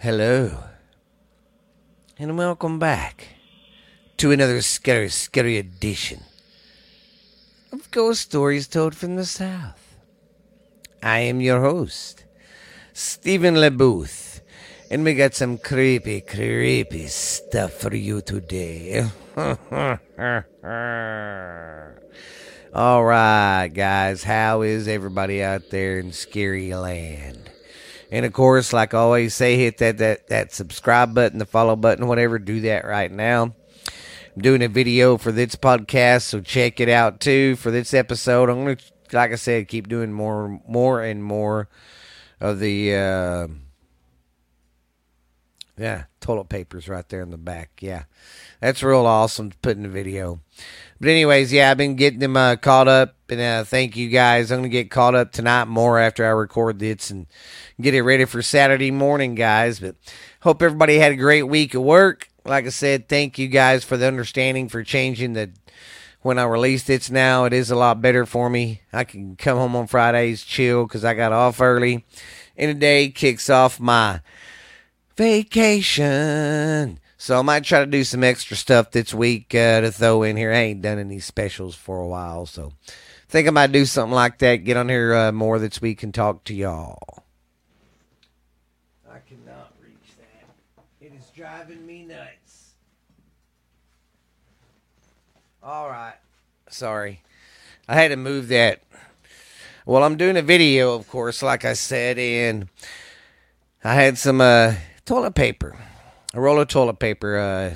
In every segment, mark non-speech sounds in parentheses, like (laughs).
Hello. And welcome back to another scary, scary edition of Ghost Stories Told from the South. I am your host, Stephen LeBooth, and we got some creepy, creepy stuff for you today. (laughs) All right, guys, how is everybody out there in scary land? And of course, like I always say, hit that, that, that subscribe button, the follow button, whatever. Do that right now. I'm doing a video for this podcast, so check it out too. For this episode, I'm gonna, like I said, keep doing more, more and more of the, uh, yeah, toilet papers right there in the back. Yeah, that's real awesome to put in the video. But anyways, yeah, I've been getting them uh, caught up, and uh, thank you guys. I'm gonna get caught up tonight more after I record this and get it ready for Saturday morning, guys. But hope everybody had a great week at work. Like I said, thank you guys for the understanding for changing the when I released it. Now it is a lot better for me. I can come home on Fridays, chill because I got off early, and the day kicks off my vacation. So I might try to do some extra stuff this week uh, to throw in here. I ain't done any specials for a while, so think I might do something like that. Get on here uh, more this week and talk to y'all. I cannot reach that. It is driving me nuts. All right. Sorry. I had to move that. Well, I'm doing a video, of course, like I said, and I had some uh, toilet paper, a roll of toilet paper uh,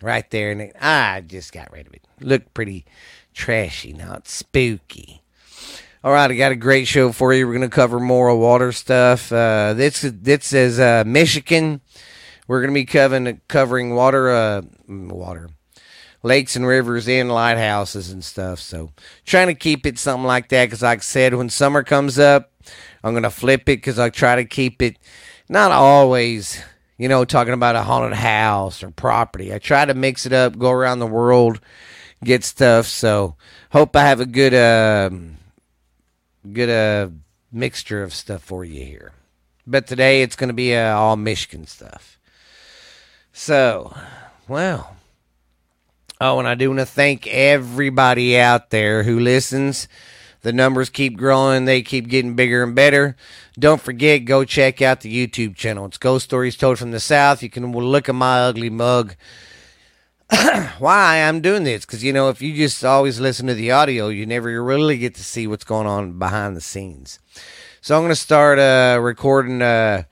right there, and it, I just got rid of it. Looked pretty trashy, not spooky. All right, I got a great show for you. We're going to cover more water stuff. Uh, this this is uh, Michigan. We're going to be covering covering water uh, water lakes and rivers and lighthouses and stuff. So trying to keep it something like that because, like I said, when summer comes up, I'm going to flip it because I try to keep it not always, you know, talking about a haunted house or property. I try to mix it up, go around the world, get stuff. So hope I have a good. Uh, good uh, mixture of stuff for you here. But today it's going to be uh, all Michigan stuff. So, well. Oh, and I do want to thank everybody out there who listens. The numbers keep growing, they keep getting bigger and better. Don't forget, go check out the YouTube channel. It's Ghost Stories Told from the South. You can look at my ugly mug (clears throat) why I'm doing this because you know if you just always listen to the audio, you never really get to see what's going on behind the scenes. So I'm going to start uh, recording, uh,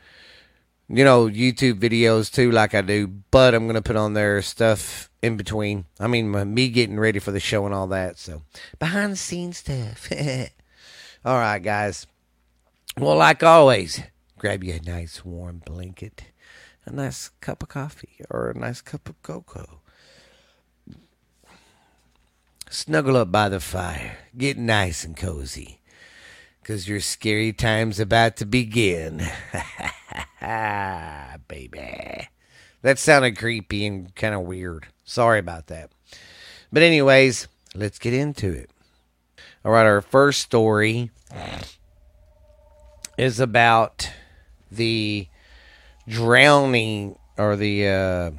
you know, YouTube videos too, like I do. But I'm going to put on there stuff in between. I mean, me getting ready for the show and all that. So behind the scenes stuff. (laughs) all right, guys. Well, like always, grab you a nice warm blanket, a nice cup of coffee, or a nice cup of cocoa Snuggle up by the fire. Get nice and cozy. Because your scary time's about to begin. (laughs) Baby. That sounded creepy and kind of weird. Sorry about that. But, anyways, let's get into it. All right, our first story is about the drowning or the. Uh,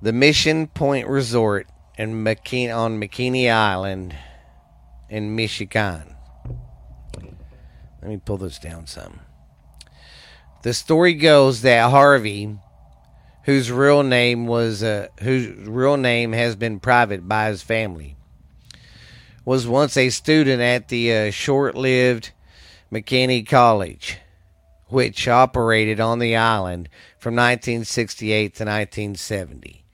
the Mission Point Resort in on McKinney Island in Michigan. Let me pull this down some. The story goes that Harvey, whose real name was uh, whose real name has been private by his family, was once a student at the uh, short-lived McKinney College, which operated on the island from 1968 to 1970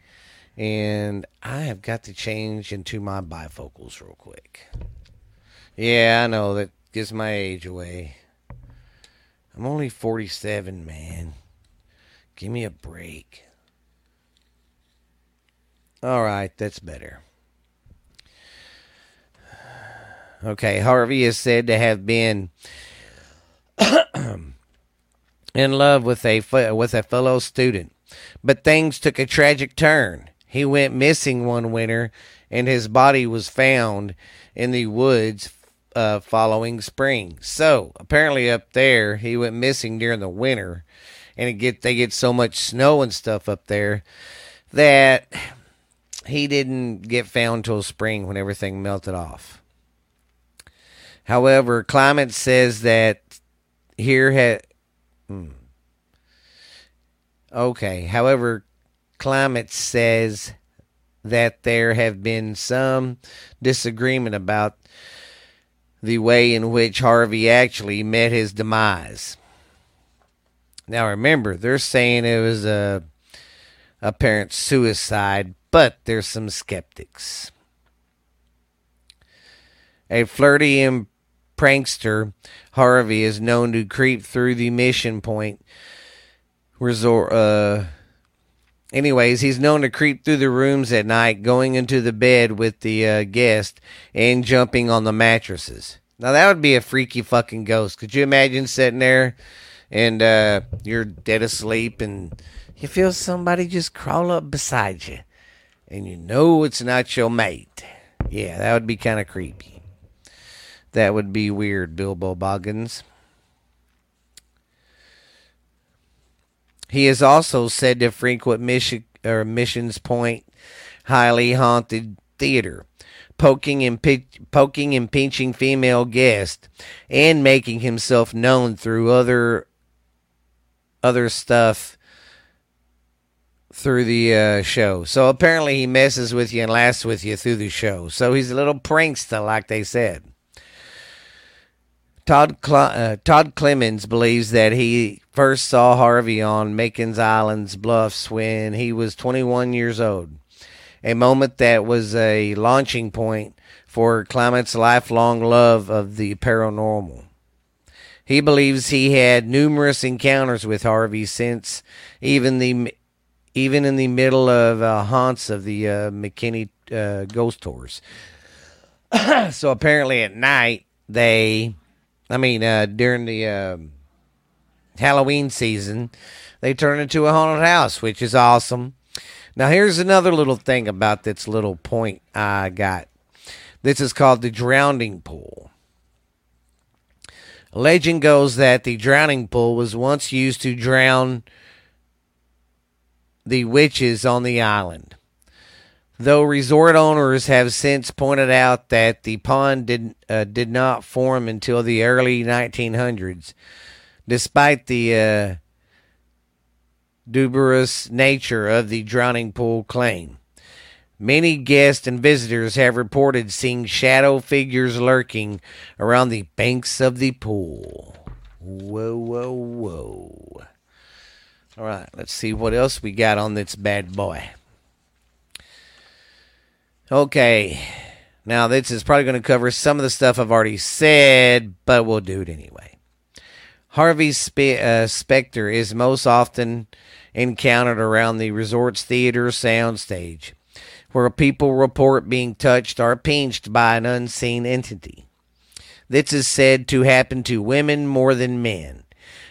and I have got to change into my bifocals real quick. Yeah, I know that gives my age away. I'm only 47, man. Give me a break. All right, that's better. Okay, Harvey is said to have been (clears throat) in love with a with a fellow student, but things took a tragic turn he went missing one winter, and his body was found in the woods uh, following spring. So apparently up there, he went missing during the winter, and it get they get so much snow and stuff up there that he didn't get found till spring when everything melted off. However, climate says that here had. Hmm. Okay. However, climate says that there have been some disagreement about the way in which Harvey actually met his demise. Now remember, they're saying it was a apparent suicide, but there's some skeptics. A flirty and prankster, Harvey is known to creep through the Mission Point resort. Uh, anyways, he's known to creep through the rooms at night, going into the bed with the uh, guest and jumping on the mattresses. Now that would be a freaky fucking ghost. Could you imagine sitting there and uh, you're dead asleep and you feel somebody just crawl up beside you, and you know it's not your mate? Yeah, that would be kind of creepy. That would be weird, Bilbo Boggins. He is also said to frequent mission, or Missions Point highly haunted theater, poking and poking and pinching female guests, and making himself known through other other stuff through the uh, show. So apparently he messes with you and laughs with you through the show. So he's a little prankster, like they said. Todd uh, Todd Clements believes that he first saw Harvey on Macon's Island's bluffs when he was 21 years old, a moment that was a launching point for Clements' lifelong love of the paranormal. He believes he had numerous encounters with Harvey since even the even in the middle of uh, haunts of the uh, McKinney uh, ghost tours. (coughs) so apparently at night they I mean, uh, during the uh, Halloween season, they turn into a haunted house, which is awesome. Now, here's another little thing about this little point I got. This is called the drowning pool. Legend goes that the drowning pool was once used to drown the witches on the island though resort owners have since pointed out that the pond did, uh, did not form until the early 1900s, despite the uh, dubious nature of the drowning pool claim. Many guests and visitors have reported seeing shadow figures lurking around the banks of the pool. Whoa, whoa, whoa. All right, let's see what else we got on this bad boy. Okay. Now, this is probably going to cover some of the stuff I've already said, but we'll do it anyway. Harvey's spe- uh, specter is most often encountered around the resort's theater soundstage, where people report being touched or pinched by an unseen entity. This is said to happen to women more than men,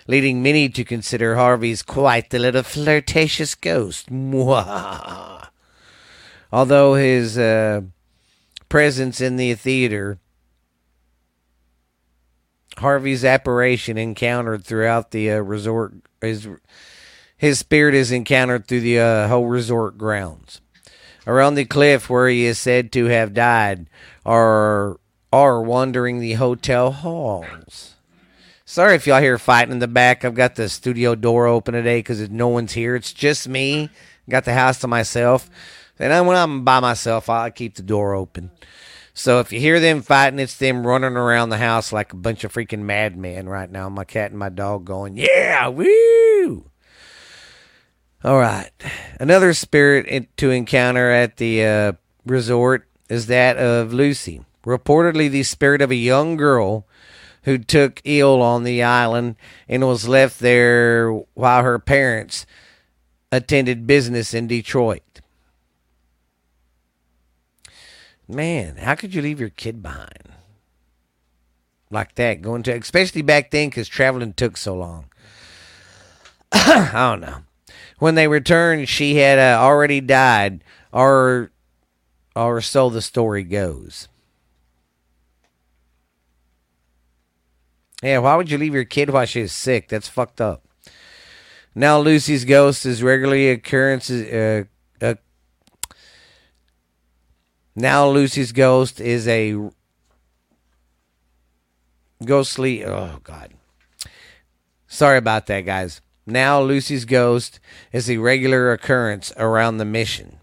leading many to consider Harvey's quite the little flirtatious ghost. Mwah although his uh, presence in the theater, Harvey's apparition encountered throughout the uh, resort, his, his spirit is encountered through the uh, whole resort grounds. Around the cliff where he is said to have died are, are wandering the hotel halls. Sorry if y'all hear fighting in the back. I've got the studio door open today because no one's here. It's just me. Got the house to myself. And when I'm by myself, I keep the door open. So if you hear them fighting, it's them running around the house like a bunch of freaking madmen right now. My cat and my dog going, yeah, woo! All right. Another spirit to encounter at the uh, resort is that of Lucy. Reportedly, the spirit of a young girl who took ill on the island and was left there while her parents attended business in Detroit. Man, how could you leave your kid behind? Like that, going to, especially back then because traveling took so long. (clears throat) I don't know. When they returned, she had uh, already died, or, or so the story goes. Yeah, why would you leave your kid while she's sick? That's fucked up. Now Lucy's ghost is regularly occurrences. Uh, uh, now Lucy's ghost is a ghostly. Oh God. Sorry about that, guys. Now Lucy's ghost is a regular occurrence around the mission,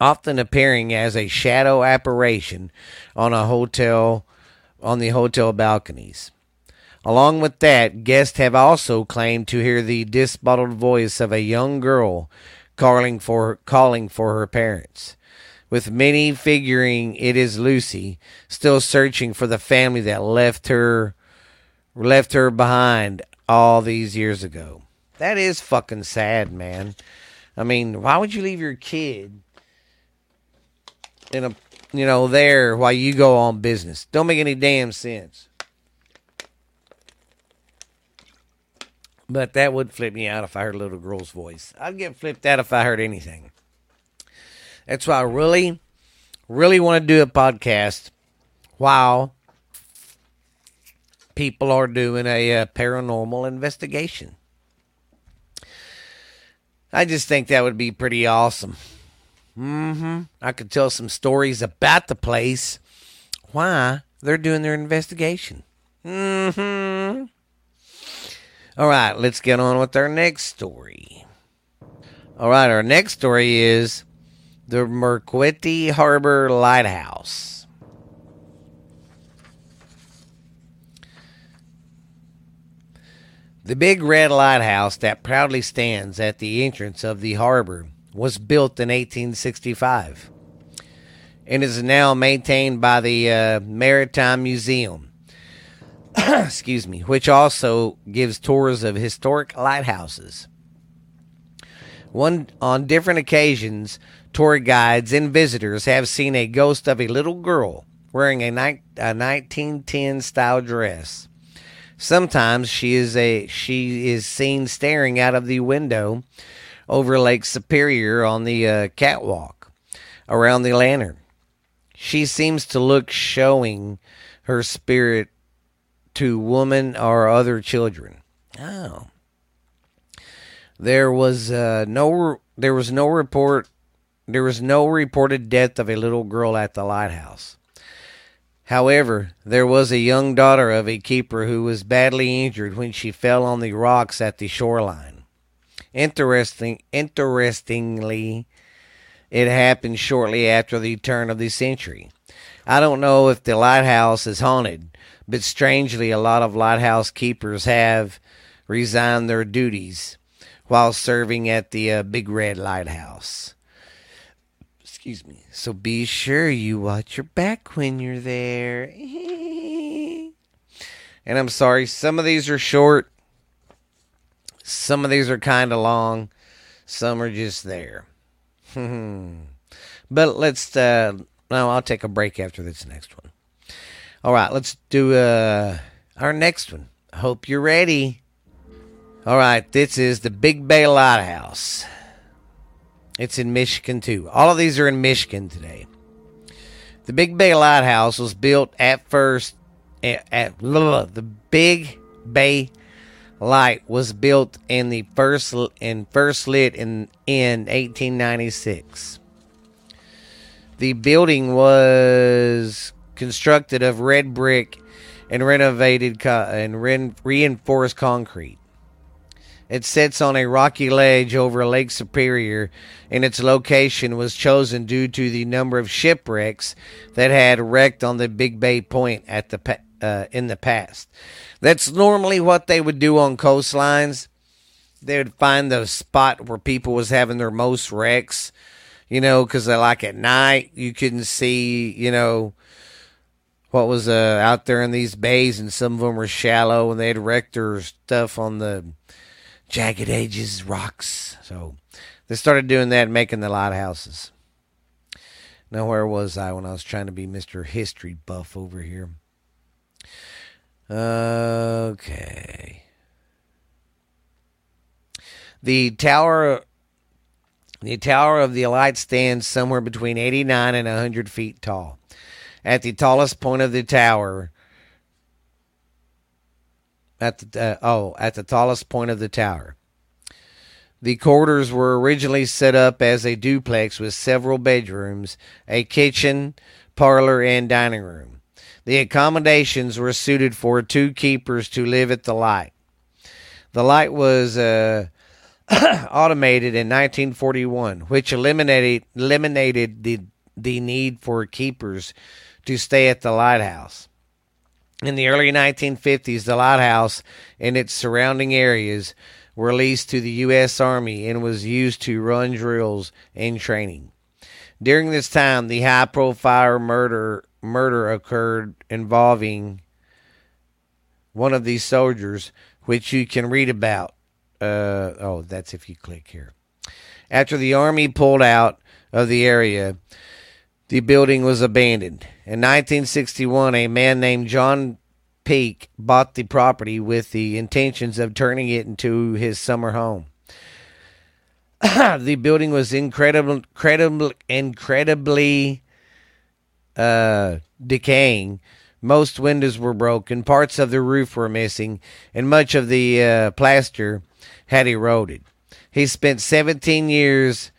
often appearing as a shadow apparition on a hotel on the hotel balconies. Along with that, guests have also claimed to hear the disembodied voice of a young girl calling for calling for her parents. With many figuring it is Lucy, still searching for the family that left her left her behind all these years ago. That is fucking sad, man. I mean, why would you leave your kid in a you know there while you go on business? Don't make any damn sense. But that would flip me out if I heard a little girl's voice. I'd get flipped out if I heard anything. That's why I really, really want to do a podcast while people are doing a uh, paranormal investigation. I just think that would be pretty awesome. Mm-hmm. I could tell some stories about the place, why they're doing their investigation. Mm-hmm. All right, let's get on with our next story. All right, our next story is the Marquette Harbor Lighthouse. The big red lighthouse that proudly stands at the entrance of the harbor was built in 1865 and is now maintained by the uh, Maritime Museum (coughs) excuse me, which also gives tours of historic lighthouses. One on different occasions, tour guides and visitors have seen a ghost of a little girl wearing a, ni- a 1910 style dress. Sometimes she is a she is seen staring out of the window over Lake Superior on the uh, catwalk around the lantern. She seems to look showing her spirit to woman or other children. Oh. There was uh, no there was no report there was no reported death of a little girl at the lighthouse. However, there was a young daughter of a keeper who was badly injured when she fell on the rocks at the shoreline. Interesting interestingly, it happened shortly after the turn of the century. I don't know if the lighthouse is haunted, but strangely, a lot of lighthouse keepers have resigned their duties while serving at the uh, Big Red Lighthouse. Excuse me. So be sure you watch your back when you're there. (laughs) and I'm sorry, some of these are short, some of these are kind of long, some are just there. (laughs) but let's, uh, no, I'll take a break after this next one. All right, let's do uh, our next one. Hope you're ready. All right, this is the Big Bay Lighthouse. It's in Michigan too. All of these are in Michigan today. The Big Bay Lighthouse was built at first at, at blah, the Big Bay Light was built in the first and first lit in in 1896. The building was constructed of red brick and renovated co- and re- reinforced concrete. It sits on a rocky ledge over Lake Superior, and its location was chosen due to the number of shipwrecks that had wrecked on the Big Bay Point at the uh, in the past. That's normally what they would do on coastlines. They would find the spot where people was having their most wrecks, you know, because like at night you couldn't see, you know, what was uh, out there in these bays, and some of them were shallow, and they had wrecked their stuff on the jagged edges, rocks. So they started doing that, making the lighthouses. Now, where was I when I was trying to be Mr. History buff over here? Okay. The tower the tower of the light stands somewhere between 89 and 100 feet tall at the tallest point of the tower. At the uh, oh at the tallest point of the tower. The quarters were originally set up as a duplex with several bedrooms, a kitchen, parlor, and dining room. The accommodations were suited for two keepers to live at the light. The light was uh, (clears throat) automated in 1941, which eliminated eliminated the the need for keepers to stay at the lighthouse. In the early 1950s, the lighthouse and its surrounding areas were leased to the U.S. Army and was used to run drills and training. During this time, the high-profile murder murder occurred involving one of these soldiers, which you can read about. Uh, oh, that's if you click here. After the army pulled out of the area, the building was abandoned. In 1961, a man named John Peak bought the property with the intentions of turning it into his summer home. (coughs) the building was incredible, incredible, incredibly uh, decaying. Most windows were broken, parts of the roof were missing, and much of the uh, plaster had eroded. He spent 17 years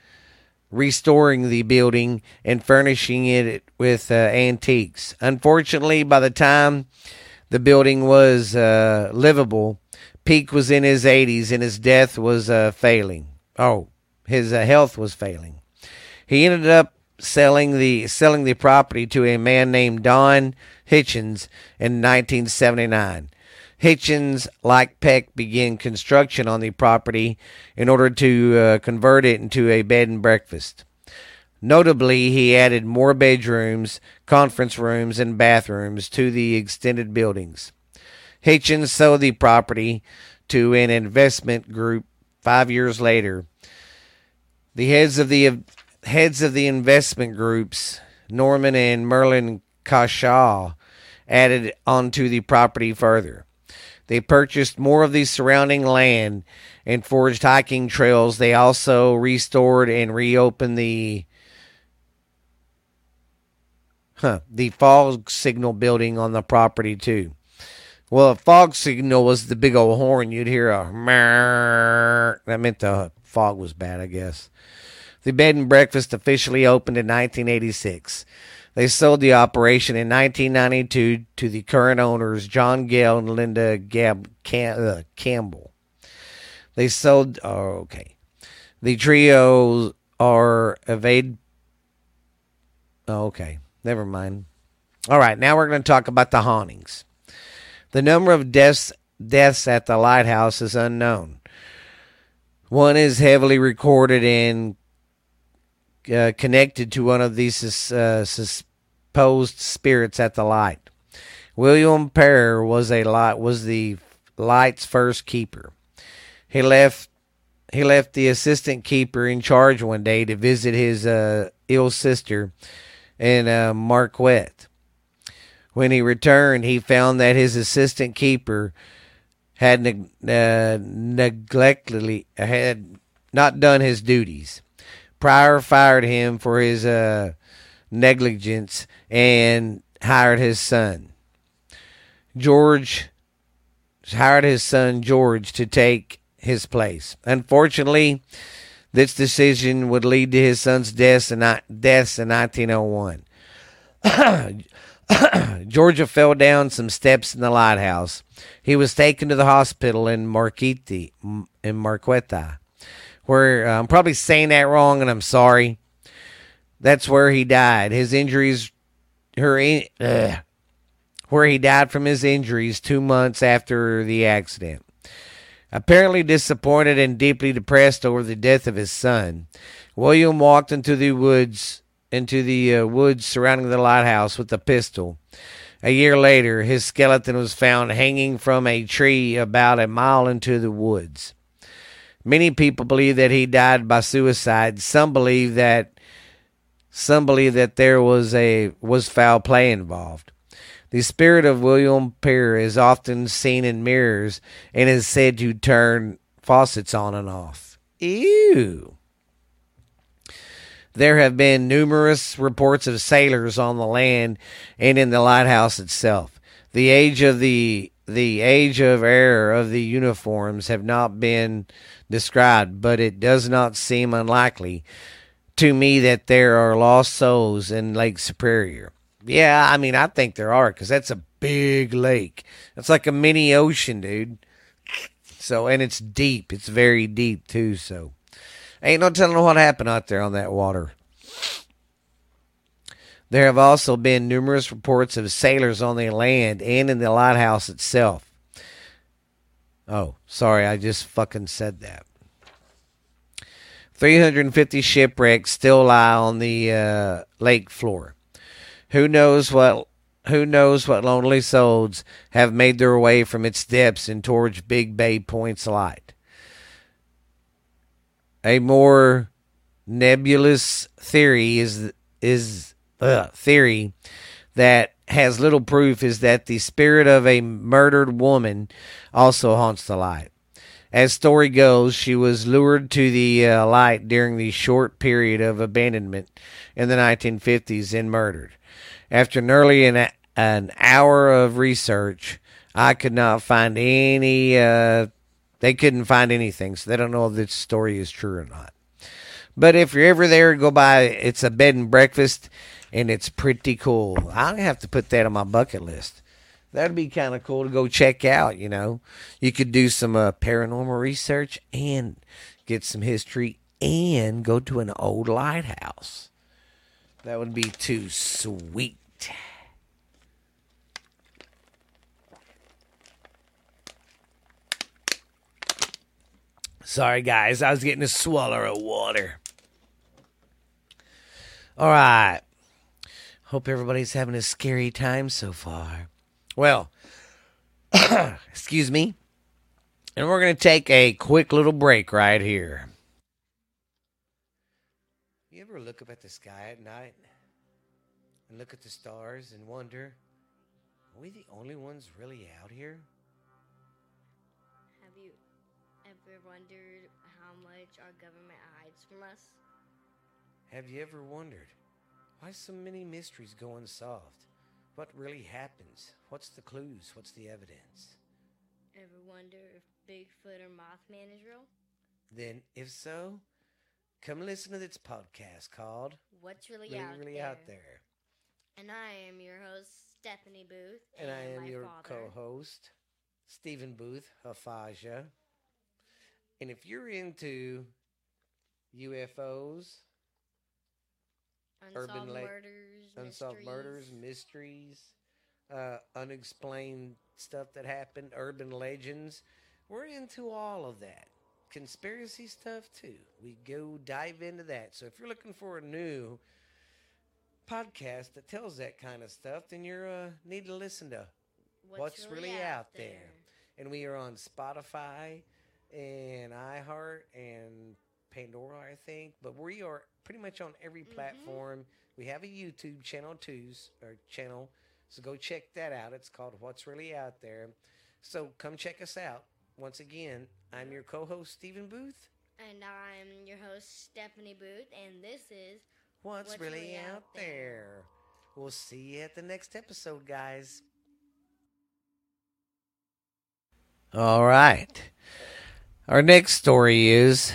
restoring the building and furnishing it with uh, antiques. Unfortunately, by the time the building was uh, livable, Peak was in his 80s and his death was uh, failing. Oh, his uh, health was failing. He ended up selling the selling the property to a man named Don Hitchens in 1979. Hitchens, like Peck, began construction on the property in order to uh, convert it into a bed and breakfast. Notably, he added more bedrooms, conference rooms, and bathrooms to the extended buildings. Hitchens sold the property to an investment group five years later. The heads of the heads of the investment groups, Norman and Merlin Cashall, added onto the property further. They purchased more of the surrounding land and forged hiking trails. They also restored and reopened the huh, the fog signal building on the property too. Well, a fog signal was the big old horn. You'd hear a mer. That meant the fog was bad, I guess. The bed and breakfast officially opened in 1986. They sold the operation in 1992 to the current owners, John Gale and Linda Gab, Cam, uh, Campbell. They sold. Oh, okay. The trios are evade. Oh, okay. Never mind. All right. Now we're going to talk about the hauntings. The number of deaths deaths at the lighthouse is unknown. One is heavily recorded in uh, connected to one of these uh, supposed spirits at the light. William Perry was a light was the light's first keeper. He left he left the assistant keeper in charge one day to visit his uh, ill sister in uh, Marquette. When he returned, he found that his assistant keeper had neg- uh, neglectedly had not done his duties. Pryor fired him for his uh, negligence and hired his son. George hired his son George to take his place. Unfortunately, this decision would lead to his son's death in, deaths in 1901. (coughs) Georgia fell down some steps in the lighthouse. He was taken to the hospital in Marquette, in Marquette where uh, I'm probably saying that wrong, and I'm sorry. That's where he died. His injuries, her, uh, where he died from his injuries two months after the accident. Apparently disappointed and deeply depressed over the death of his son, William walked into the woods into the uh, woods surrounding the lighthouse with a pistol. A year later, his skeleton was found hanging from a tree about a mile into the woods. Many people believe that he died by suicide. Some believe that some believe that there was a was foul play involved. The spirit of William Perry is often seen in mirrors and is said to turn faucets on and off. Ew. There have been numerous reports of sailors on the land and in the lighthouse itself. The age of the the age of error of the uniforms have not been described, but it does not seem unlikely to me that there are lost souls in Lake Superior. Yeah, I mean, I think there are because that's a big lake. It's like a mini ocean, dude. So, and it's deep. It's very deep, too. So, ain't no telling what happened out there on that water. There have also been numerous reports of sailors on the land and in the lighthouse itself. Oh, sorry, I just fucking said that. 350 shipwrecks still lie on the uh, lake floor. Who knows what who knows what lonely souls have made their way from its depths and towards Big Bay Point's light. A more nebulous theory is is uh, theory that has little proof is that the spirit of a murdered woman also haunts the light. As story goes, she was lured to the uh, light during the short period of abandonment in the 1950s and murdered. After nearly an, an hour of research, I could not find any. Uh, they couldn't find anything, so they don't know if this story is true or not. But if you're ever there, go by. It's a bed and breakfast, and it's pretty cool. I have to put that on my bucket list. That'd be kind of cool to go check out. You know, you could do some uh, paranormal research and get some history, and go to an old lighthouse. That would be too sweet. Sorry, guys. I was getting a swallow of water. All right. Hope everybody's having a scary time so far. Well, (coughs) excuse me. And we're going to take a quick little break right here. You ever look up at the sky at night and look at the stars and wonder, are we the only ones really out here? Have you ever wondered how much our government hides from us? Have you ever wondered why so many mysteries go unsolved? What really happens? What's the clues? What's the evidence? Ever wonder if Bigfoot or Mothman is real? Then, if so, come listen to this podcast called What's really, Really, out, really there? Out There. And I am your host, Stephanie Booth. And I am your co host, Stephen Booth, Hafaja. And if you're into UFOs, Unsolved urban la- murders, unsolved mysteries. murders, mysteries, uh, unexplained stuff that happened, urban legends. We're into all of that. Conspiracy stuff too. We go dive into that. So if you're looking for a new podcast that tells that kind of stuff, then you're uh, need to listen to. What's Really Out There? And we are on Spotify and iHeart and Pandora, I think. But we are pretty much on every Mhm. platform. We have a YouTube channel too, or channel. So go check that out. It's called What's Really Out There. So come check us out. Once again, I'm your co-host Stephen Booth. And I'm your host, Stephanie Booth, and this is What's, What's really, Really out Out there? There? We'll see you at the next episode, guys. All right. Our next story is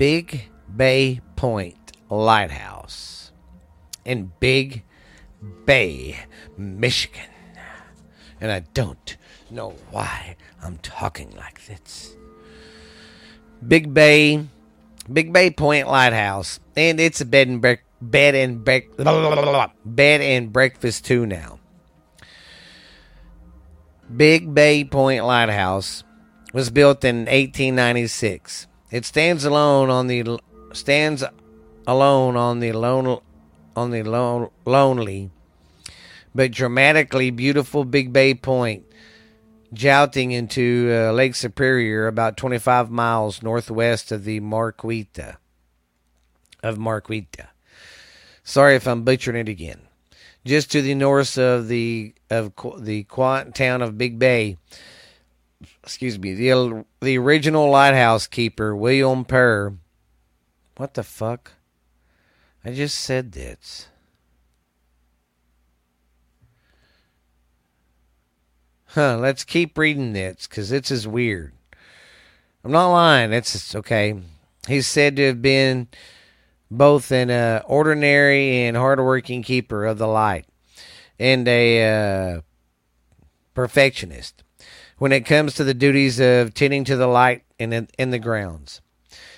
Big Bay Point Lighthouse in Big Bay, Michigan. And I don't know why I'm talking like this. Big Bay, Big Bay Point Lighthouse, and it's a bed and break, bed and break, bed and breakfast too now. Big Bay Point Lighthouse was built in 1896. It stands alone on the stands alone on the lone on the lone, lonely but dramatically beautiful Big Bay Point jouting into uh, Lake Superior about 25 miles northwest of the Marquita of Marquita. Sorry if I'm butchering it again. Just to the north of the of the quiet town of Big Bay. Excuse me. The the original lighthouse keeper William Perr. What the fuck? I just said this. Huh, let's keep reading this because this is weird. I'm not lying. It's okay. He's said to have been both an uh, ordinary and hardworking keeper of the light and a uh, perfectionist when it comes to the duties of tending to the light in, in the grounds.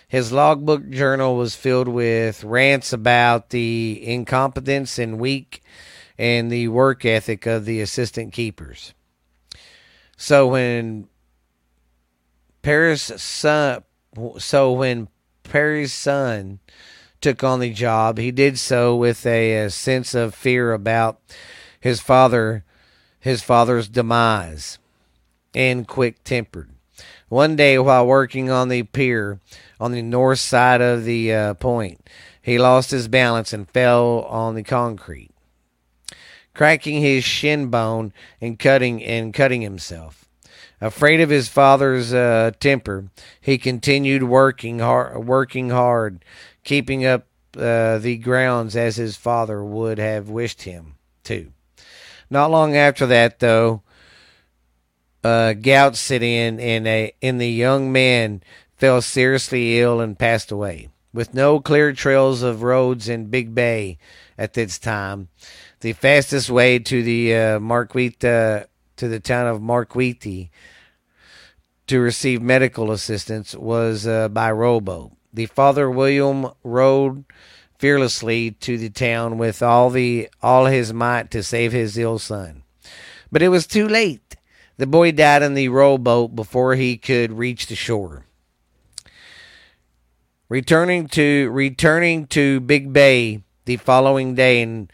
His logbook journal was filled with rants about the incompetence and weak and the work ethic of the assistant keepers. So when Paris son, so when Perry's son took on the job, he did so with a, a sense of fear about his father, his father's demise, and quick tempered. One day, while working on the pier on the north side of the uh, point, he lost his balance and fell on the concrete cracking his shin bone and cutting and cutting himself. Afraid of his father's uh, temper, he continued working hard, working hard, keeping up uh, the grounds as his father would have wished him to. Not long after that, though, uh, gout set in, and a and the young man fell seriously ill and passed away. With no clear trails of roads in Big Bay at this time, the fastest way to the uh, Marquita to the town of Marquette to receive medical assistance was uh, by rowboat. The father William rowed fearlessly to the town with all the all his might to save his ill son. But it was too late. The boy died in the rowboat before he could reach the shore. Returning to returning to Big Bay the following day and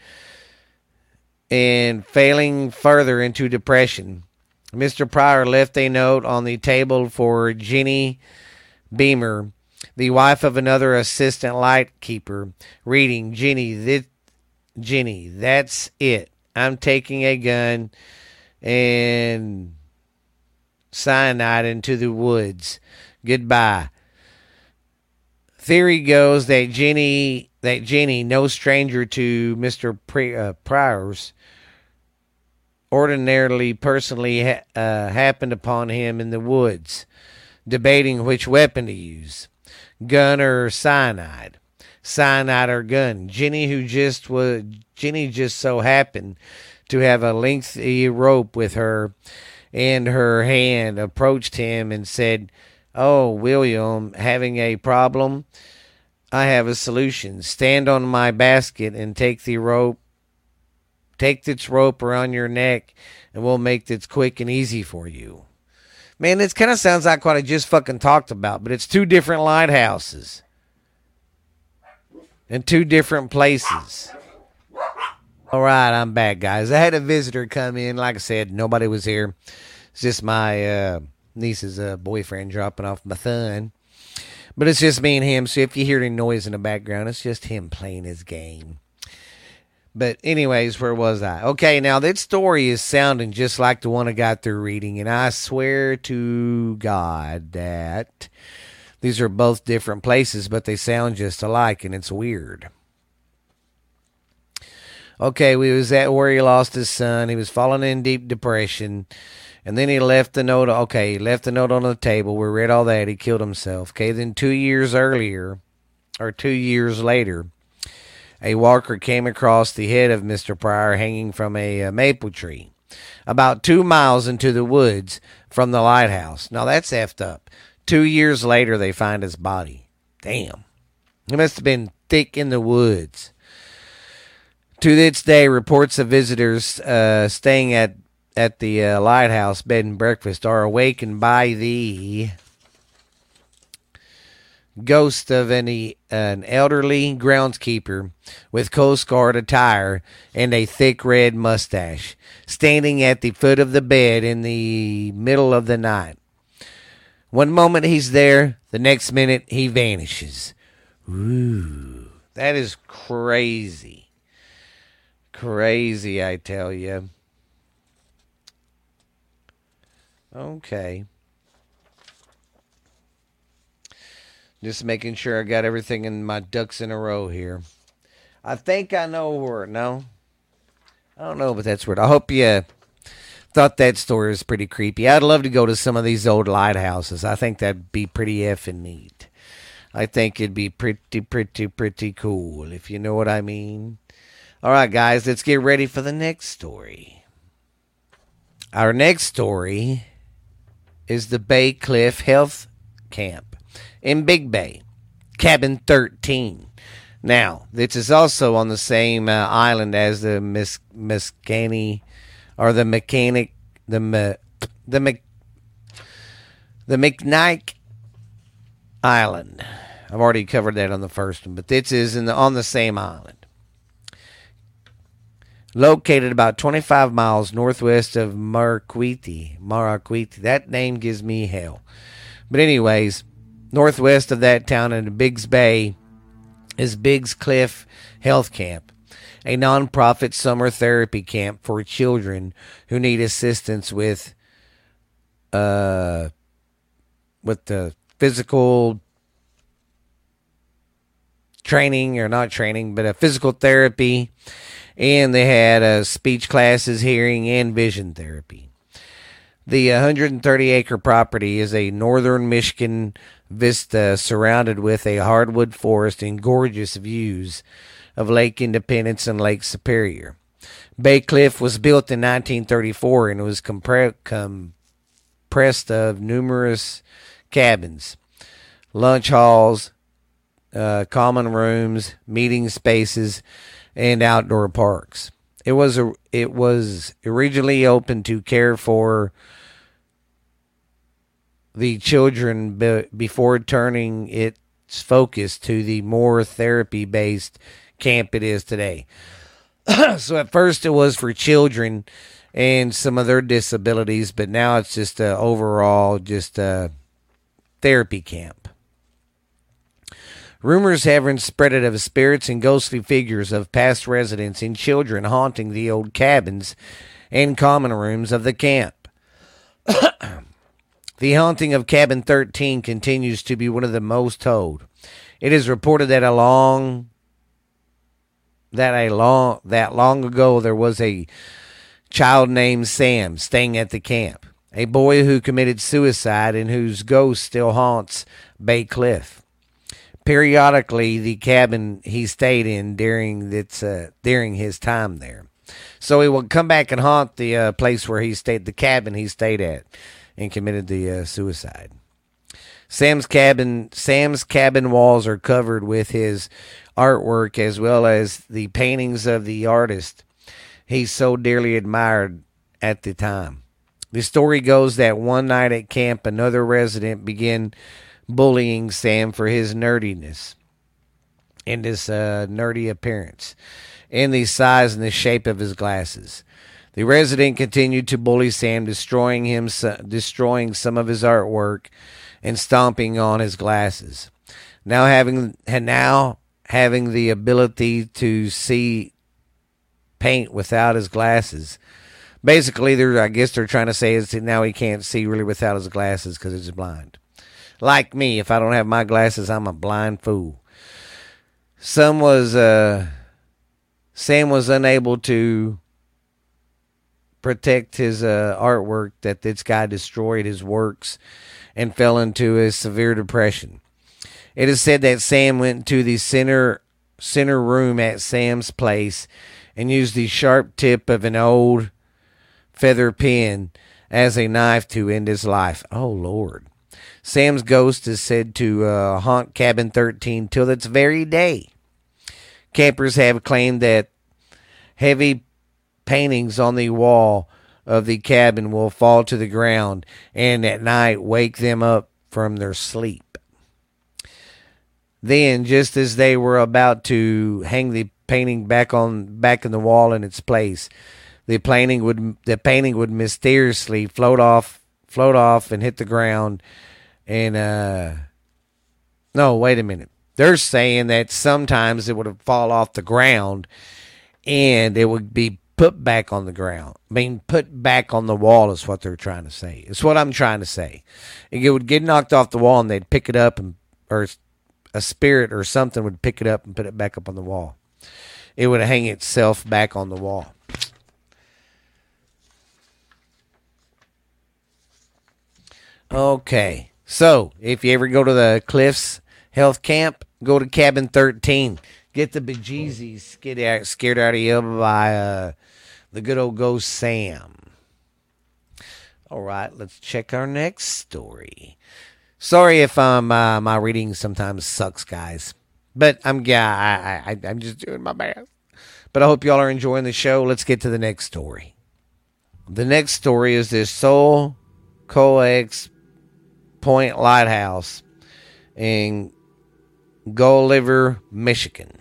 and failing further into depression. Mr. Pryor left a note on the table for Jenny Beamer, the wife of another assistant light keeper, reading, Jenny, this, Jenny, that's it. I'm taking a gun and cyanide into the woods. Goodbye. Theory goes that Jenny, that Jenny, no stranger to Mister uh, Pryor's, ordinarily personally ha- uh, happened upon him in the woods, debating which weapon to use gun or cyanide. Cyanide or gun. Jenny, who just was, Jenny just so happened to have a lengthy rope with her in her hand, approached him and said, Oh, William, having a problem? I have a solution. Stand on my basket and take the rope Take this rope around your neck and we'll make this quick and easy for you. Man, this kind of sounds like what I just fucking talked about, but it's two different lighthouses in two different places. All right, I'm back, guys. I had a visitor come in. Like I said, nobody was here. It's just my uh, niece's uh, boyfriend dropping off my son. But it's just me and him. So if you hear any noise in the background, it's just him playing his game. But anyways, where was I? Okay, now that story is sounding just like the one I got through reading, and I swear to God that these are both different places, but they sound just alike, and it's weird. Okay, we was at where he lost his son. He was falling in deep depression. And then he left the note. Okay, he left the note on the table. We read all that. He killed himself. Okay, then two years earlier, or two years later, a walker came across the head of Mr. Pryor hanging from a, a maple tree about two miles into the woods from the lighthouse. Now that's effed up. Two years later, they find his body. Damn. He must have been thick in the woods. To this day, reports of visitors uh, staying at at the uh, lighthouse bed and breakfast are awakened by the ghost of an, an elderly groundskeeper with Coast Guard attire and a thick red mustache, standing at the foot of the bed in the middle of the night. One moment he's there, the next minute he vanishes. Ooh, that is crazy. Crazy, I tell you. Okay. Just making sure I got everything in my ducks in a row here. I think I know where. No, I don't know, but that's weird. I hope you thought that story was pretty creepy. I'd love to go to some of these old lighthouses. I think that'd be pretty effing neat. I think it'd be pretty, pretty, pretty cool, if you know what I mean. All right, guys, let's get ready for the next story. Our next story is the Bay Cliff Health Camp in Big Bay, Cabin 13. Now, this is also on the same uh, island as the Miss Miscani or the mechanic the me, the Mc, the McKnight Island. I've already covered that on the first one, but this is in the, on the same island. Located about 25 miles northwest of Marquette. Marquette. That name gives me hell. But anyways, northwest of that town in Biggs Bay is Biggs Cliff Health Camp, a nonprofit summer therapy camp for children who need assistance with uh with the physical training or not training, but a physical therapy, and they had uh, speech classes, hearing, and vision therapy. The 130 acre property is a northern Michigan vista surrounded with a hardwood forest and gorgeous views of Lake Independence and Lake Superior. Bay Cliff was built in 1934 and was compre- compressed of numerous cabins, lunch halls, uh, common rooms, meeting spaces, and outdoor parks. It was a, it was originally open to care for the children be, before turning its focus to the more therapy based camp it is today. (clears throat) so at first it was for children and some of their disabilities, but now it's just a overall just a therapy camp. Rumors have been spread of spirits and ghostly figures of past residents and children haunting the old cabins and common rooms of the camp. (coughs) the haunting of Cabin 13 continues to be one of the most told. It is reported that a long that a long that long ago there was a child named Sam staying at the camp, a boy who committed suicide and whose ghost still haunts Bay Cliff periodically the cabin he stayed in during its uh, during his time there. So he would come back and haunt the uh, place where he stayed, the cabin he stayed at, and committed the uh, suicide. Sam's cabin, Sam's cabin walls are covered with his artwork as well as the paintings of the artist he so dearly admired at the time. The story goes that one night at camp, another resident began bullying Sam for his nerdiness and his uh, nerdy appearance and the size and the shape of his glasses. The resident continued to bully Sam, destroying him, destroying some of his artwork, and stomping on his glasses. Now having now having the ability to see paint without his glasses. Basically, they're I guess they're trying to say is now he can't see really without his glasses because he's blind. Like me, if I don't have my glasses, I'm a blind fool. Some was uh, Sam was unable to protect his uh, artwork that this guy destroyed his works and fell into a severe depression. It is said that Sam went to the center center room at Sam's place and used the sharp tip of an old feather pen as a knife to end his life. Oh Lord. Sam's ghost is said to uh, haunt Cabin 13 till its very day. Campers have claimed that heavy paintings on the wall of the cabin will fall to the ground and at night wake them up from their sleep. Then, just as they were about to hang the painting back on back in the wall in its place, the painting would the painting would mysteriously float off float off and hit the ground and uh no, wait a minute. They're saying that sometimes it would fall off the ground and it would be put back on the ground. I mean, put back on the wall is what they're trying to say. It's what I'm trying to say. It would get knocked off the wall and they'd pick it up and or a spirit or something would pick it up and put it back up on the wall. It would hang itself back on the wall. Okay. So, if you ever go to the Cliffs Health Camp, go to cabin 13. Get the bejeezies out, scared out of you by uh, the good old ghost Sam. All right, let's check our next story. Sorry if um uh, my reading sometimes sucks, guys, but I'm yeah I, I I'm just doing my best. But I hope y'all are enjoying the show. Let's get to the next story. The next story is this Seul Choix Point Lighthouse in Gulliver, Michigan.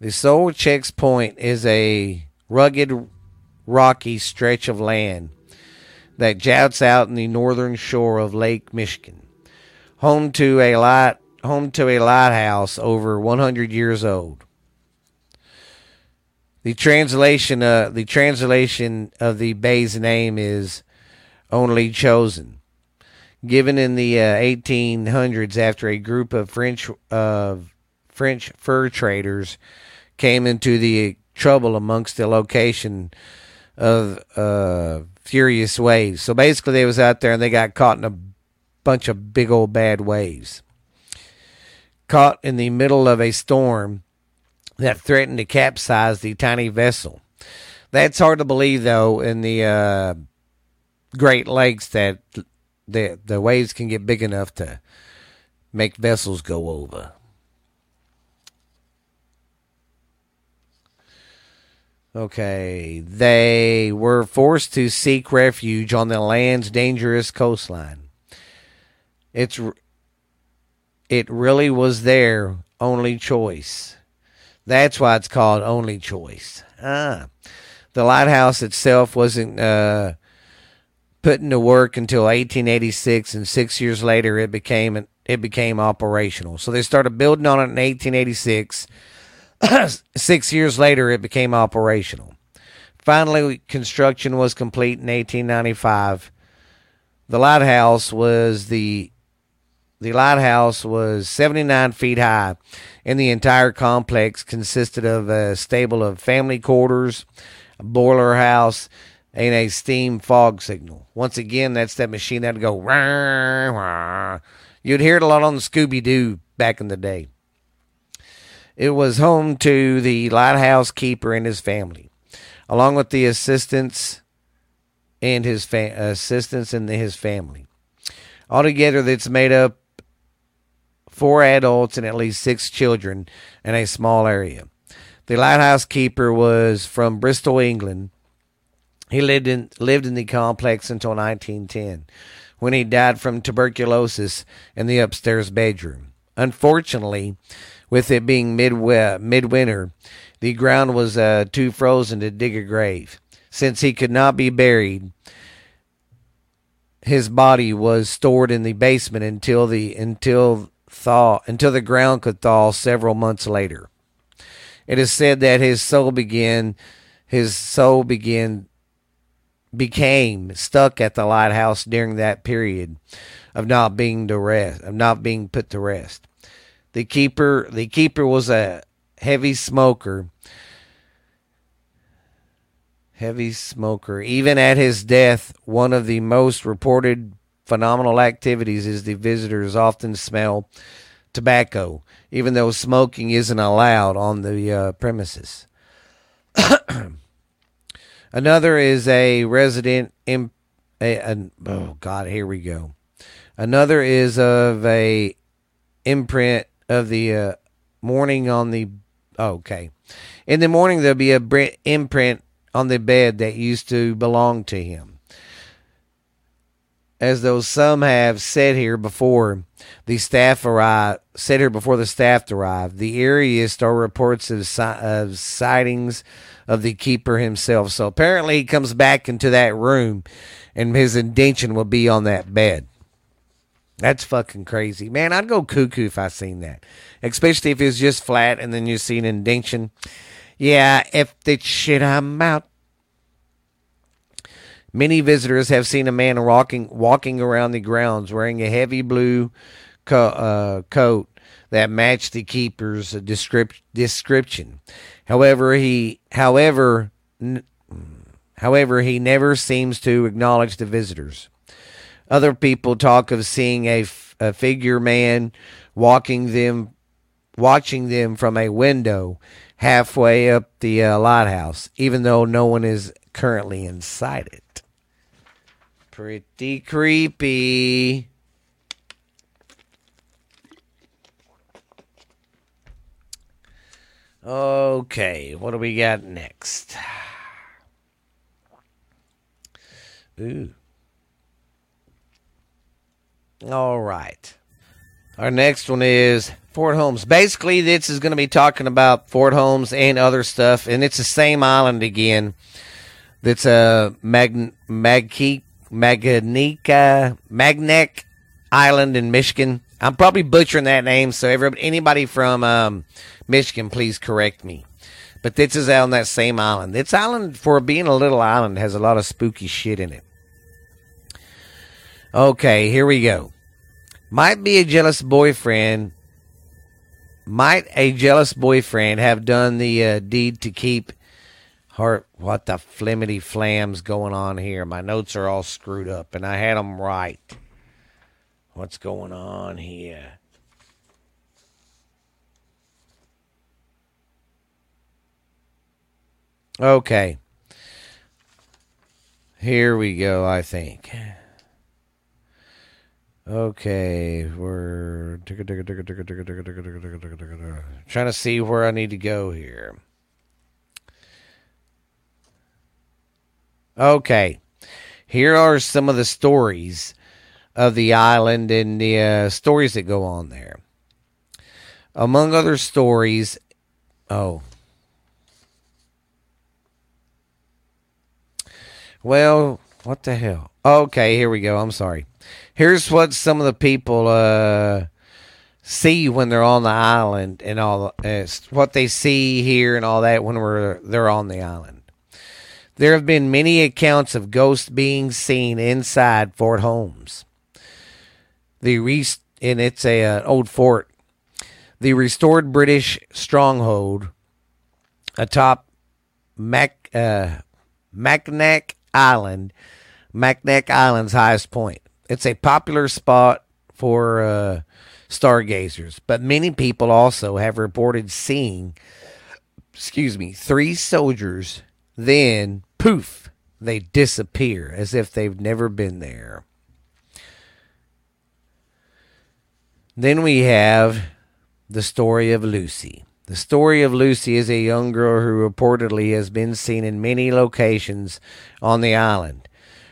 The Seul Choix Point is a rugged, rocky stretch of land that jouts out in the northern shore of Lake Michigan, home to a light home to a lighthouse over 100 years old. The translation uh, the translation of the bay's name is only chosen, given in the uh, 1800s after a group of French uh, French fur traders came into the trouble amongst the location of uh, furious waves. So basically, they was out there and they got caught in a bunch of big old bad waves. Caught in the middle of a storm that threatened to capsize the tiny vessel. That's hard to believe, though, in the uh, Great Lakes that the the waves can get big enough to make vessels go over. Okay, they were forced to seek refuge on the land's dangerous coastline. It's it really was their only choice. That's why it's called only choice. Ah, the lighthouse itself wasn't uh, put into work until 1886, and six years later it became it became operational. So they started building on it in 1886 (clears throat) Six years later, it became operational. Finally, construction was complete in 1895. The lighthouse was the the lighthouse was 79 feet high, and the entire complex consisted of a stable of family quarters, a boiler house, and a steam fog signal. Once again, that's that machine that'd go. Rah, rah. You'd hear it a lot on Scooby Doo back in the day. It was home to the lighthouse keeper and his family, along with the assistants and his fa- assistants and his family. Altogether, that's made up four adults and at least six children in a small area. The lighthouse keeper was from Bristol, England. He lived in lived in the complex until 1910, when he died from tuberculosis in the upstairs bedroom. Unfortunately, with it being mid midwinter, the ground was uh, too frozen to dig a grave. Since he could not be buried, his body was stored in the basement until the until thaw until the ground could thaw several months later. It is said that his soul began his soul began became stuck at the lighthouse during that period of not being to rest of not being put to rest. The keeper the keeper was a heavy smoker. Heavy smoker. Even at his death, one of the most reported phenomenal activities is the visitors often smell tobacco, even though smoking isn't allowed on the uh, premises. (clears throat) Another is a resident in a, a, oh god, here we go. Another is of a imprint of the uh, morning on the oh, okay. In the morning there'll be a imprint on the bed that used to belong to him. As though some have said here before the staff arrived, said here before the staff arrived. The eeriest are reports of, of sightings of the keeper himself. So apparently he comes back into that room and his indention will be on that bed. That's fucking crazy. Man, I'd go cuckoo if I seen that. Especially if it's just flat and then you see an indention. Yeah, if the shit I'm out. Many visitors have seen a man walking walking around the grounds wearing a heavy blue co- uh, coat that matched the keeper's descrip- description. However, he however n- However, he never seems to acknowledge the visitors. Other people talk of seeing a, f- a figure man walking them, watching them from a window halfway up the uh, lighthouse, even though no one is currently inside it. Pretty creepy. Okay, what do we got next? Ooh. All right. Our next one is Fort Holmes. Basically, this is going to be talking about Fort Holmes and other stuff, and it's the same island again. That's a Mag Magke Maganica Magneck Island in Michigan. I'm probably butchering that name, so everybody, anybody from um, Michigan, please correct me. But this is on that same island. This island, for being a little island, has a lot of spooky shit in it. Okay, here we go. Might be a jealous boyfriend. Might a jealous boyfriend have done the uh, deed to keep her? What the flimity flams going on here? My notes are all screwed up, and I had them right. What's going on here? Okay. Here we go, I think. Okay, we're trying to see where I need to go here. Okay, here are some of the stories of the island and the uh, stories that go on there. Among other stories, oh, well, what the hell? Okay, here we go. I'm sorry. Here's what some of the people uh, see when they're on the island and all uh, what they see here and all that when we're they're on the island. There have been many accounts of ghosts being seen inside Fort Holmes. The re- and it's a uh, old fort. The restored British stronghold atop Mac uh, Macnac Island, Macnac Island's highest point. It's a popular spot for uh, stargazers, but many people also have reported seeing, excuse me, three soldiers. Then poof, they disappear as if they've never been there. Then we have the story of Lucy. The story of Lucy is a young girl who reportedly has been seen in many locations on the island.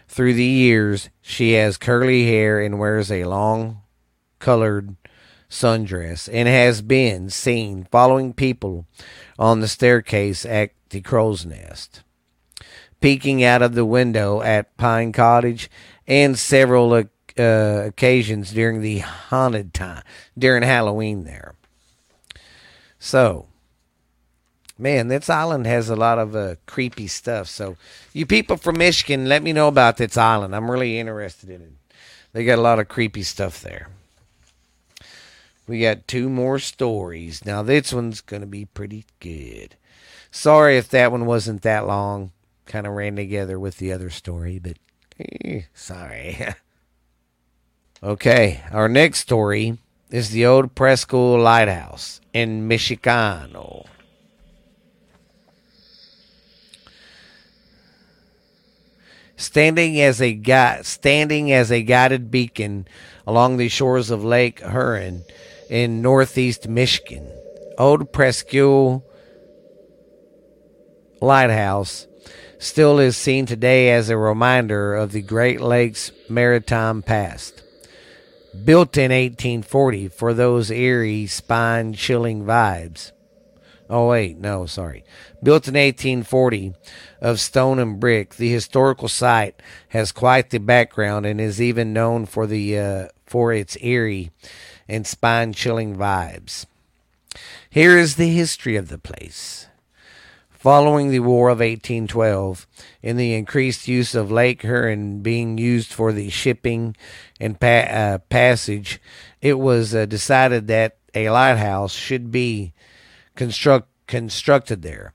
Through the years, she has curly hair and wears a long colored sundress and has been seen following people on the staircase at the crow's nest, peeking out of the window at Pine Cottage, and several uh, occasions during the haunted time, during Halloween there. So, man, this island has a lot of uh, creepy stuff. So, you people from Michigan, let me know about this island. I'm really interested in it. They got a lot of creepy stuff there. We got two more stories. Now, this one's going to be pretty good. Sorry if that one wasn't that long. Kind of ran together with the other story, but eh, sorry. (laughs) okay, our next story is the old Presque Isle Lighthouse in Michicano. Standing as a standing as a guided beacon along the shores of Lake Huron in northeast Michigan, Old Presque Lighthouse still is seen today as a reminder of the Great Lakes maritime past. Built in 1840 for those eerie, spine chilling vibes. Oh, wait, no, sorry. Built in 1840 of stone and brick, the historical site has quite the background and is even known for, the, uh, for its eerie and spine chilling vibes. Here is the history of the place. Following the War of 1812 and the increased use of Lake Huron being used for the shipping and pa- uh, passage, it was uh, decided that a lighthouse should be construct- constructed there.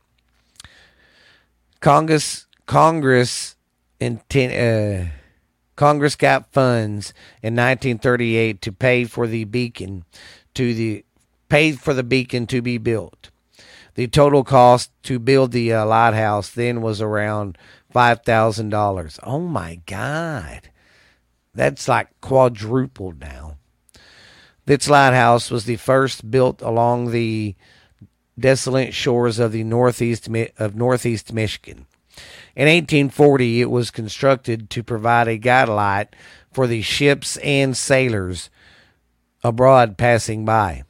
Congress Congress uh, Congress got funds in 1938 to pay for the beacon to the paid for the beacon to be built. The total cost to build the uh, lighthouse then was around five thousand dollars. Oh my God, that's like quadrupled now. This lighthouse was the first built along the desolate shores of the northeast of northeast Michigan. In 1840, it was constructed to provide a guide light for the ships and sailors abroad passing by.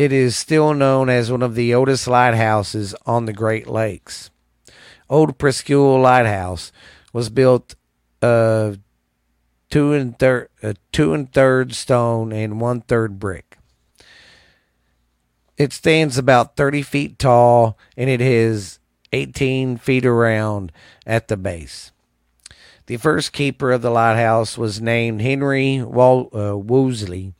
It is still known as one of the oldest lighthouses on the Great Lakes. Old Presque Isle Lighthouse was built of two and third, uh, two and third stone and one third brick. It stands about 30 feet tall and it is 18 feet around at the base. The first keeper of the lighthouse was named Henry Wol- uh, Woolsey.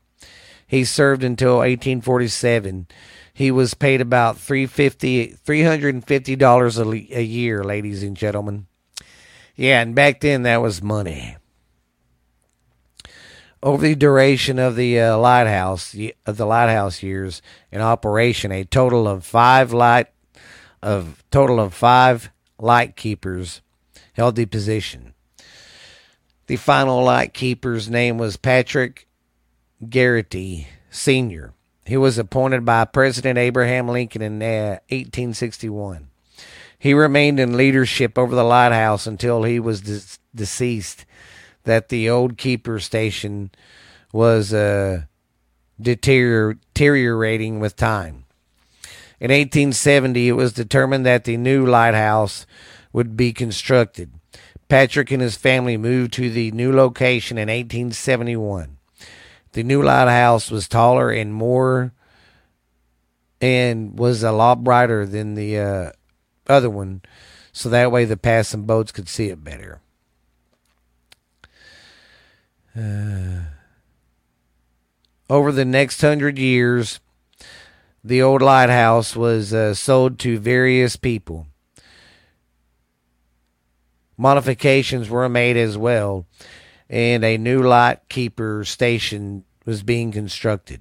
He served until 1847. He was paid about $350, $350 a, a year, ladies and gentlemen. Yeah, and back then that was money. Over the duration of the uh, lighthouse of the lighthouse years in operation, a total of five light of total of five light keepers held the position. The final light keeper's name was Patrick Garrity Sr. He was appointed by President Abraham Lincoln in uh, 1861. He remained in leadership over the lighthouse until he was de- deceased. That the old keeper station was uh, deterior- deteriorating with time. In 1870, it was determined that the new lighthouse would be constructed. Patrick and his family moved to the new location in 1871. The new lighthouse was taller and more and was a lot brighter than the uh, other one, so that way the passing boats could see it better. Uh, over the next hundred years, the old lighthouse was uh, sold to various people. Modifications were made as well, and a new light keeper station was being constructed.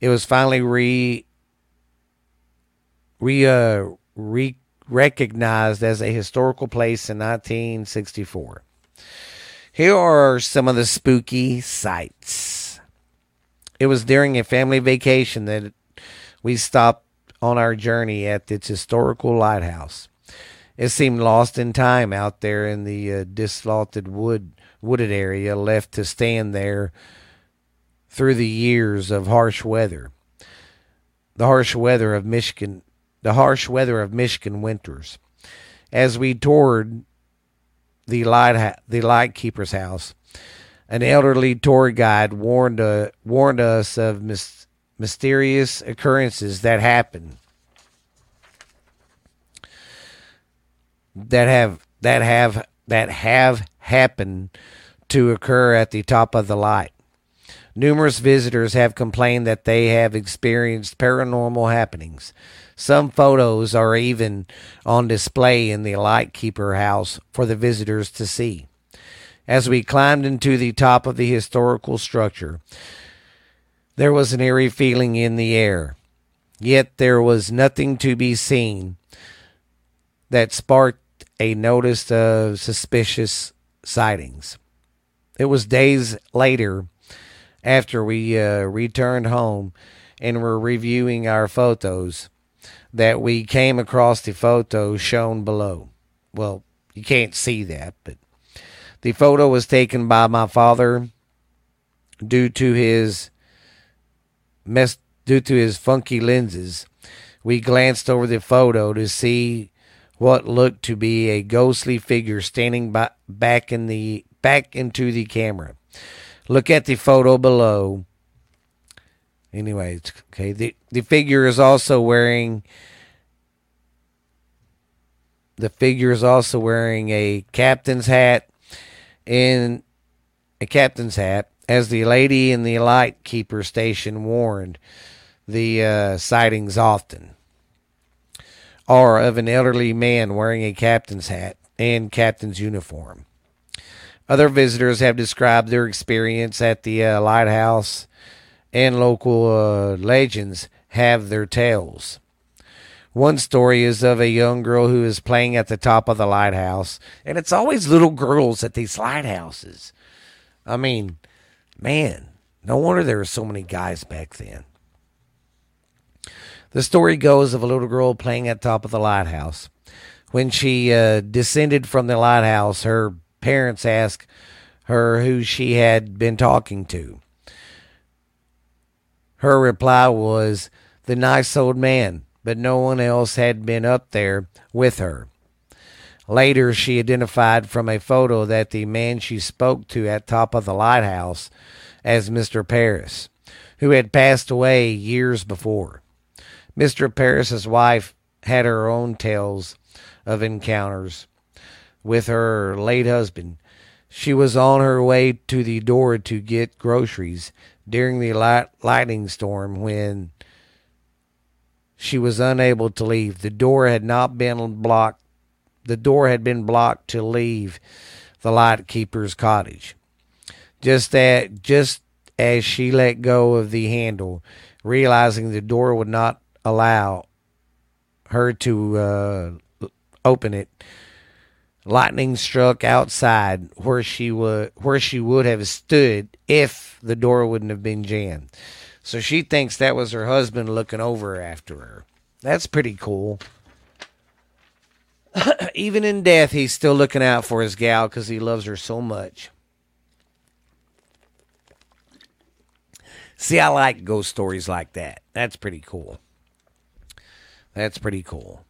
It was finally re re, uh, re recognized as a historical place in 1964. Here are some of the spooky sights. It was during a family vacation that we stopped on our journey at its historical lighthouse. It seemed lost in time out there in the uh, wood wooded area, left to stand there through the years of harsh weather. The harsh weather of Michigan, the harsh weather of Michigan winters. As we toured the light the lightkeeper's house, an elderly tour guide warned uh, warned us of mis- mysterious occurrences that happen that have that have that have happened to occur at the top of the light. Numerous visitors have complained that they have experienced paranormal happenings. Some photos are even on display in the Lightkeeper house for the visitors to see. As we climbed into the top of the historical structure, there was an eerie feeling in the air, yet there was nothing to be seen that sparked a notice of suspicious sightings. It was days later, after we uh, returned home and were reviewing our photos, that we came across the photo shown below. Well, you can't see that, but the photo was taken by my father due to his messed due to his funky lenses. We glanced over the photo to see what looked to be a ghostly figure standing by, back in the back into the camera. Look at the photo below. Anyway, okay. The the figure is also wearing the figure is also wearing a captain's hat and a captain's hat as the lady in the light keeper station warned, the uh, sightings often. Are of an elderly man wearing a captain's hat and captain's uniform. Other visitors have described their experience at the uh, lighthouse, and local uh, legends have their tales. One story is of a young girl who is playing at the top of the lighthouse, and it's always little girls at these lighthouses. I mean, man, no wonder there were so many guys back then. The story goes of a little girl playing at top of the lighthouse. When she uh, descended from the lighthouse, her parents asked her who she had been talking to. Her reply was, The nice old man, but no one else had been up there with her. Later, she identified from a photo that the man she spoke to at top of the lighthouse as Mr. Parris, who had passed away years before. Mr. Parris's wife had her own tales of encounters with her late husband. She was on her way to the door to get groceries during the light, lightning storm when she was unable to leave. The door had not been blocked. The door had been blocked to leave the lightkeeper's cottage. Just that, just as she let go of the handle, realizing the door would not allow her to uh, open it, lightning struck outside where she would where she would have stood if the door wouldn't have been jammed. So she thinks that was her husband looking over after her. That's pretty cool. (clears throat) Even in death, he's still looking out for his gal because he loves her so much. See, I like ghost stories like that. That's pretty cool. That's pretty cool.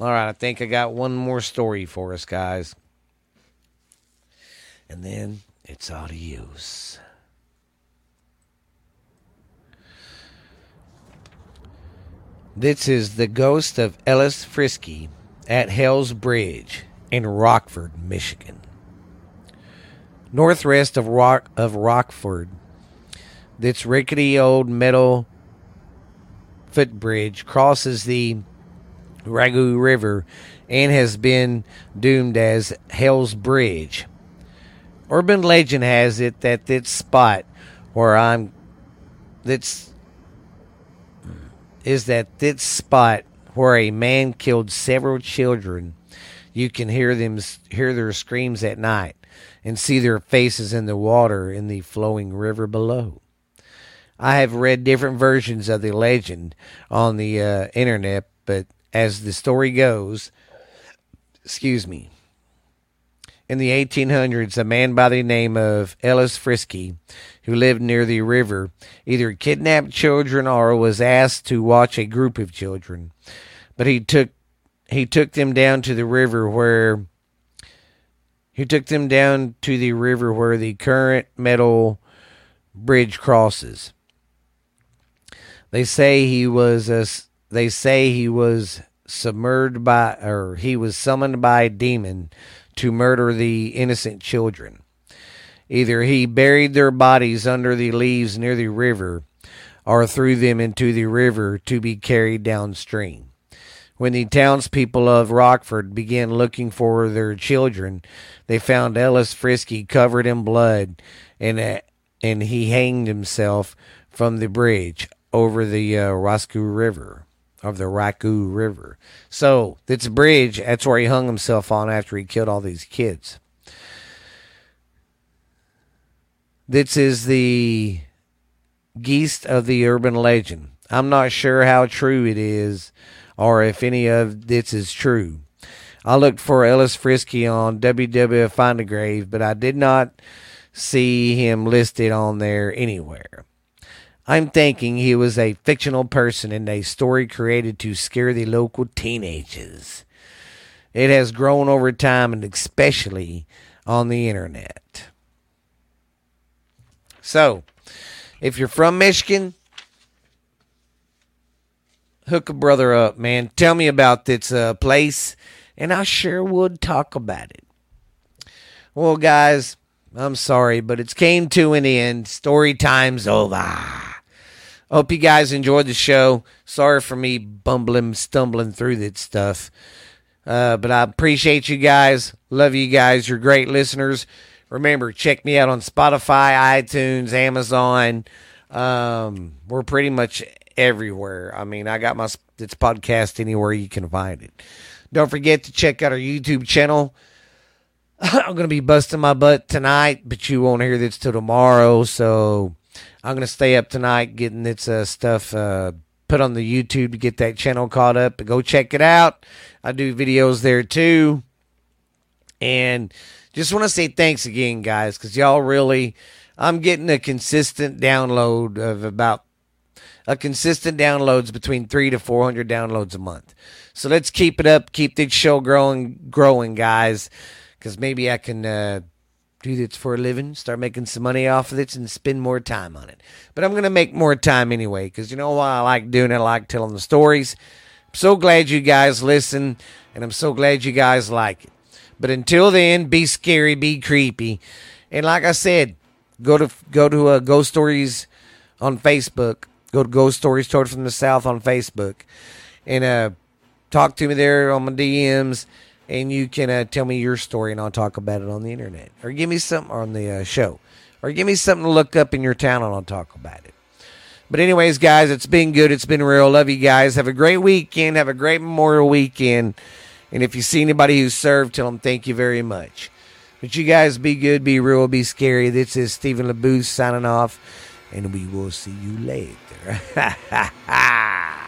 All right, I think I got one more story for us, guys. And then it's adios. This is the ghost of Ellis Friske at Hell's Bridge in Rockford, Michigan. Northwest of Rock of Rockford, this rickety old metal footbridge crosses the Ragu River and has been doomed as Hell's Bridge. Urban legend has it that this spot where I'm that's is that this spot where a man killed several children. You can hear them hear their screams at night and see their faces in the water in the flowing river below. I have read different versions of the legend on the uh, internet, but as the story goes, excuse me, in the 1800s, a man by the name of Ellis Friske, who lived near the river, either kidnapped children or was asked to watch a group of children. But he took he took them down to the river where he took them down to the river where the current metal bridge crosses. They say he was a, they say he was submerged by or he was summoned by a demon to murder the innocent children. Either he buried their bodies under the leaves near the river or threw them into the river to be carried downstream. When the townspeople of Rockford began looking for their children, they found Ellis Friske covered in blood and, and he hanged himself from the bridge over the uh, Roscoe River of the Raku River. So it's a bridge. That's where he hung himself on after he killed all these kids. This is the geest of the urban legend. I'm not sure how true it is or if any of this is true. I looked for Ellis Friske on WWF Find a Grave, but I did not see him listed on there anywhere. I'm thinking he was a fictional person in a story created to scare the local teenagers. It has grown over time and especially on the internet. So, if you're from Michigan, hook a brother up, man. Tell me about this uh, place, and I sure would talk about it. Well, guys, I'm sorry, but it's came to an end. Story time's over. Hope you guys enjoyed the show. Sorry for me bumbling, stumbling through that stuff. Uh, but I appreciate you guys. Love you guys. You're great listeners. Remember, check me out on Spotify, iTunes, Amazon. Um, we're pretty much everywhere. I mean, I got my it's podcast anywhere you can find it. Don't forget to check out our YouTube channel. (laughs) I'm going to be busting my butt tonight, but you won't hear this till tomorrow. So I'm going to stay up tonight getting this uh, stuff uh, put on the YouTube to get that channel caught up. Go check it out. I do videos there too. And just want to say thanks again, guys, because y'all really, I'm getting a consistent download of about a consistent downloads between three to 400 downloads a month. So let's keep it up. Keep this show growing, growing, guys because maybe I can uh, do this for a living, start making some money off of this, and spend more time on it. But I'm going to make more time anyway because you know why I like doing it? I like telling the stories. I'm so glad you guys listen, and I'm so glad you guys like it. But until then, be scary, be creepy, and like I said, go to go to uh, Ghost Stories on Facebook. Go to Ghost Stories Told from the South on Facebook, and uh, talk to me there on my DMs and you can uh, tell me your story and I'll talk about it on the internet or give me something on the uh, show or give me something to look up in your town and I'll talk about it. But anyways, guys, it's been good. It's been real. Love you guys. Have a great weekend. Have a great Memorial weekend. And if you see anybody who served, tell them thank you very much. But you guys be good, be real, be scary. This is Stephen LeBooth signing off, and we will see you later. (laughs)